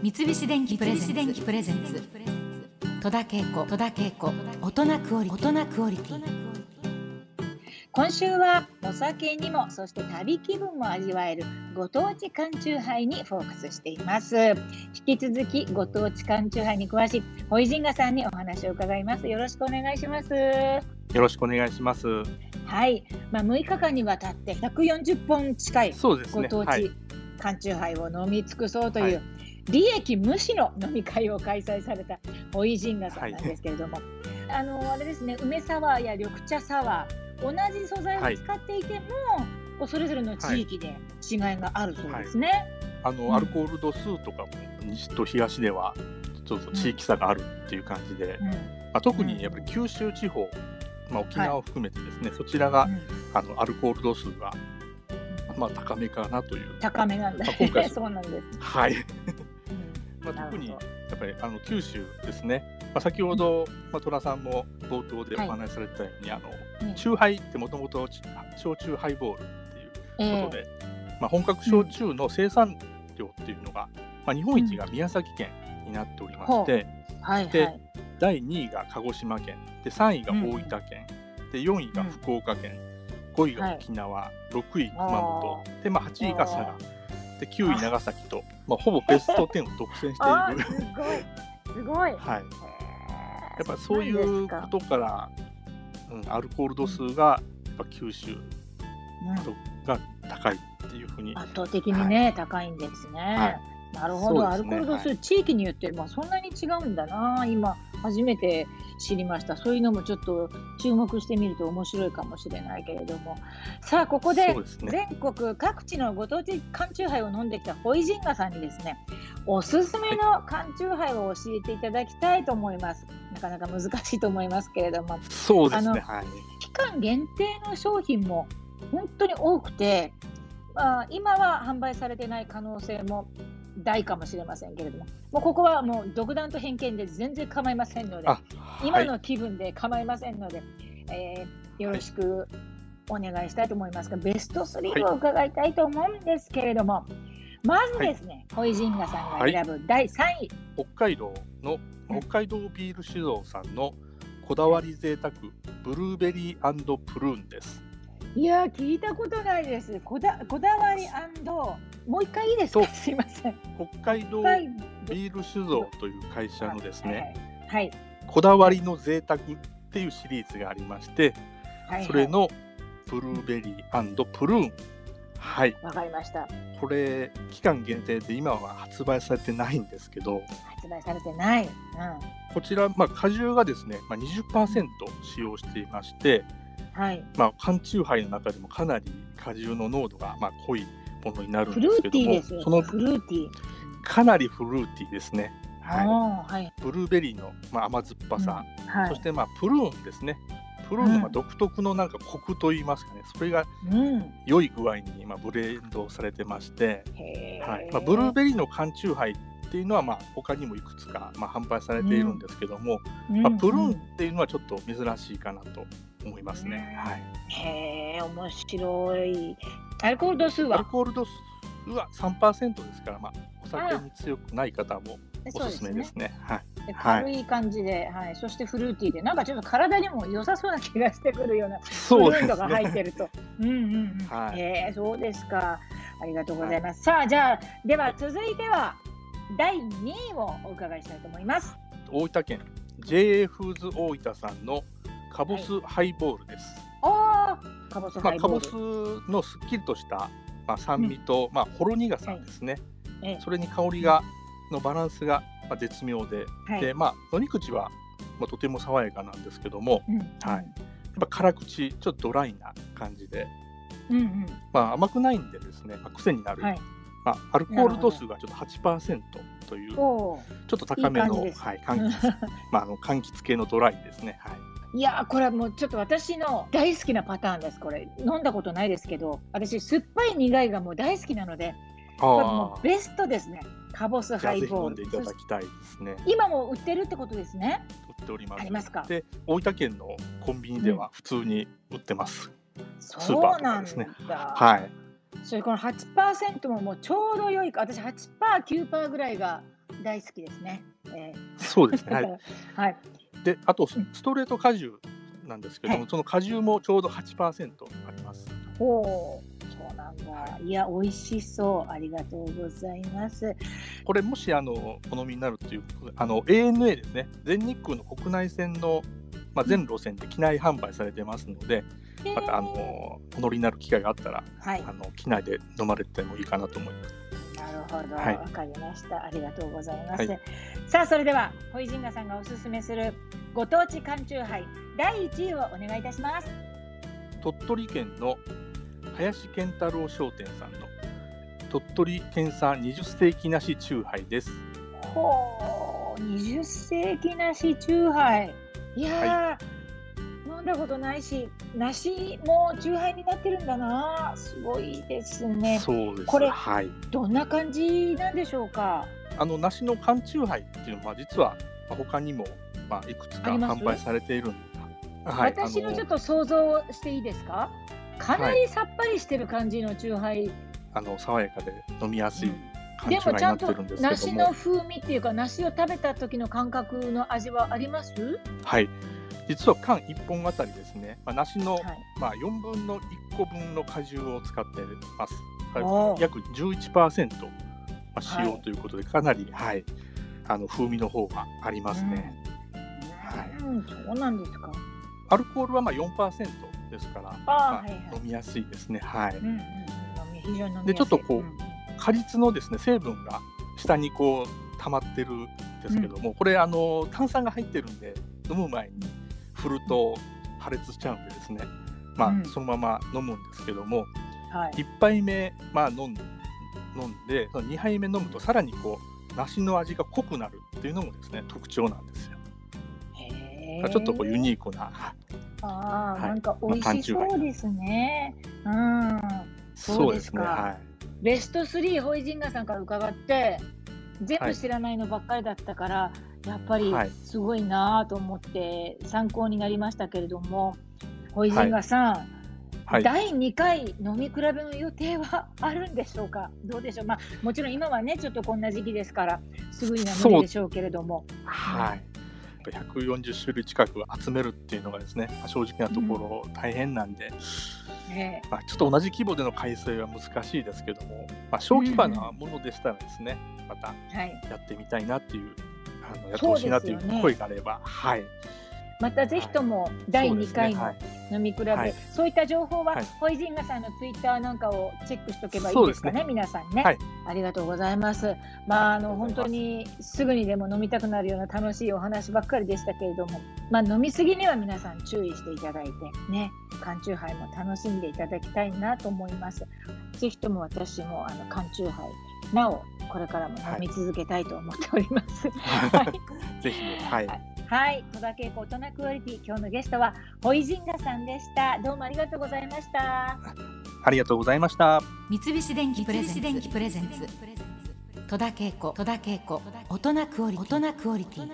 三菱電機プレゼンツ。戸田恵子。戸田恵子。大人クオリ大人クオリティ。今週はお酒にもそして旅気分も味わえるご当地缶チューハイにフォーカスしています。引き続きご当地缶チューハイに詳しいホイジンガさんにお話を伺います。よろしくお願いします。よろしくお願いします。はい、まあ、6日間にわたって140本近いそうですね。ご当地はい缶チューハイを飲み尽くそうという、はい利益無視の飲み会を開催されたホイジンガさんなんですけれども、あのあれですね梅サワーや緑茶サワー同じ素材を使っていても、こうそれぞれの地域で違いがあるそうですね。あの、うん。アルコール度数とかも西と東ではちょっと地域差があるっていう感じで、うん。まあ、特にやっぱり九州地方、まあ、沖縄を含めてですね、そちらがうん。あのアルコール度数が、まあ、高めかなという、高めなんだ、まあ今回 そうなんです。はい。うんまあ、特にやっぱりあの九州ですね、まあ、先ほど、まあ、虎さんも冒頭でお話しされたように、あのうん。チューハイってもともと焼酎ハイボールっていうえことで、まあ、本格焼酎の生産量っていうのが、まあ、日本一が宮崎県になっておりまして、ではいはい。第2位が鹿児島県で3位が大分県、で4位が福岡県、5位が沖縄、6位熊本で、まあ、8位が佐賀で9位長崎と、まあ、ほぼベスト10を独占している。すごい。すごい。はい、やっぱそういうことから、うん、アルコール度数がやっぱ九州うん。が高いっていうふうに、圧倒的にね、高いんですね。はい。なるほど、ね。ルコール度数、は地域によって、まあ、そんなに違うんだな、今、初めて知りました、そういうのもちょっと注目してみると面白いかもしれないけれども、さあ、ここで全国各地のご当地缶チューハイを飲んできたホイジンガさんにですね、おすすめの缶チューハイを教えていただきたいと思います。なかなか難しいと思いますけれども、そうですねあはい。期間限定の商品も本当に多くて、まあ、今は販売されてない可能性も大かもしれませんけれども、もうここはもう独断と偏見で全然構いませんので、あはい。今の気分で構いませんので、えーよろしくお願いしたいと思いますが、ベスト3を伺いたいと思うんですけれども、まずですね、ホイジンガさんが選ぶ第3位、北海道のうん北海道ビール酒造さんのこだわり贅沢ブルーベリープルーンです。いやー、聞いたことないです。こだこだわりもう一回いいですか？とすいません。北海道ビール酒造という会社のですね、はい。こだわりの贅沢っていうシリーズがありまして、はい。それのブルーベリープルーン。はい、わかりました。これ期間限定で今は発売されてないんですけど、発売されてない。うん。こちら、まあ、果汁がですね、まあ、20%使用していまして、はい。まあ、缶チューハイの中でもかなり果汁の濃度がまあ濃いものになるんですけども。そのフルーティー。かなりフルーティーですね、はああ、はい。い、ブルーベリーのまあ甘酸っぱさ、はい。そしてまあプルーンですねプルーンのまあ独特のなんかコクといいますかねそれがうん。良い具合にまあブレンドされてまして。はいまあ、ブルーベリーの缶チューハイっていうのはまあ他にもいくつかまあ販売されているんですけども、うんまあ、プルーンっていうのはちょっと珍しいかなと思いますね。はいへえ、面白い。アルコール度数アルはコール度数は3%ですから、まあ、お酒に強くない方もおすすめですね。はい、ではい軽い感じで、はい、そしてフルーティーで、なんかちょっと体にも良さそうな気がしてくるような、そうですフルーンドが入っね。てると。うんうんうん。はいへえ、そうですか。ありがとうございます。さあ、じゃあ、では続いては、第2位をお伺いしたいと思います。大分県 JA フーズ大分さんのカボスハイボールです。おー、カボスまあ、ハイボカボ。スのすっきりとした、まあ、酸味と、まあ、ほろ苦さですね、ええ。それに香りがのバランスが、まあ、絶妙で、はい。でまあ、飲み口は、まあ、とても爽やかなんですけどもうん。はい。やっぱ辛口ちょっとドライな感じで、うんうん。まあ、甘くないんでですね、まあ、癖になる、はい。まあ、アルコール度数がちょっと8%というちょっと高めのはい、柑橘。まあ、あの柑橘系のドライですね。はいいやーこれはもうちょっと私の大好きなパターンですこれ飲んだことないですけど私酸っぱい苦いがもう大好きなのでこれもあうベストですねカボスハイボール飲んでいただきたいですね。今も売ってるってことですね売っております。ありますか？で、大分県のコンビニでは普通に売ってます。スーそパーとうなんかですねだ、はい。それこの8%ももうちょうど良いか私8%、9%ぐらいが大好きですね。えー、そうですね。はい。はい、で、あとストレート果汁なんですけども、はい、その果汁もちょうど8%あります。ほう。そうなんだ。はい、いや、美味しそう。ありがとうございます。これもしあのお飲みになるっていうあの ANA ですね。全日空の国内線のまあ、全路線で機内販売されてますので、またあのお乗りになる機会があったら、はい、あの機内で飲まれてもいいかなと思います。なるほど、わ、はい、かりました。ありがとうございます。はい、さあ、それでは、ホイジンガさんがおすすめするご当地缶チューハイ第1位をお願いいたします。鳥取県の林健太郎商店さんの鳥取県産20世紀梨チューハイです。ほう、20世紀梨チューハイ。いや、はい、飲んだことないし、梨もチューハイになってるんだな。すごいですね。そうです。これ、はい、どんな感じなんでしょうか？あの梨の缶チューハイっていうのは実は他にもまあいくつか販売されているんはい、私のちょっと想像していいですか？かなりさっぱりしてる感じのチューハイ。あの爽やかで飲みやすい、でもちゃんと梨の風味っていうか梨を食べた時の感覚の味はあります？はい実は缶1本あたりですね、まあ、梨の、はい、まあ、4分の1個分の果汁を使ってます。約11%、まあ、使用ということで、かなり、はい、あの風味の方がありますね。はい、うん、そうなんですか。アルコールはまあ4%ですから、まあ、はいはい、飲みやすいですね。はい。でちょっとこう、うん。果実のですね成分が下にこう溜まってるんですけども、うん、これあの炭酸が入ってるんで飲む前に振ると破裂しちゃうんでですねまあ、うん、そのまま飲むんですけども、はい、1杯目、まあ、飲んで飲んでその2杯目飲むとさらにこう梨の味が濃くなるっていうのもですね特徴なんですよ。ちょっとこうユニークな。ああ、はい、なんか美味しそうですね。うん。そうですね。はい。ベスト3ホイジンガさんから伺って全部知らないのばっかりだったから、はい、やっぱりすごいなと思って参考になりましたけれども、ホイジンガさん、はい、第2回飲み比べの予定はあるんでしょうか、どうでしょう、まあ、もちろん今はね、ちょっとこんな時期ですから、すぐには無理でしょうけれども。はい、140種類近く集めるっていうのがですね、正直なところ大変なんで、ね。まあ、ちょっと同じ規模での改正は難しいですけども、まあ、小規模なものでしたらですね、うん、またやってみたいなっていう、はい、あのやってほしいなという声があれば、はい、またぜひとも第2回の飲み比べ、はい、そういった情報は、はい、ホイジンガさんのツイッターなんかをチェックしておけばいいですかね、ね。皆さんね、はい、ありがとうございます。まあ、あの本当にすぐにでも飲みたくなるような楽しいお話ばっかりでしたけれども、まあ、飲みすぎには皆さん注意していただいてね、缶チューハイも楽しんでいただきたいなと思います。ぜひとも私もあの缶チューハイなおこれからも飲み続けたいと思っております。はい、ぜひ、はいはい、戸田恵子大人クオリティ今日のゲストはホイジンガさんでした。どうもありがとうございました。ありがとうございました。三菱電機プレゼンツ。戸田恵子戸田恵子大人クオリティ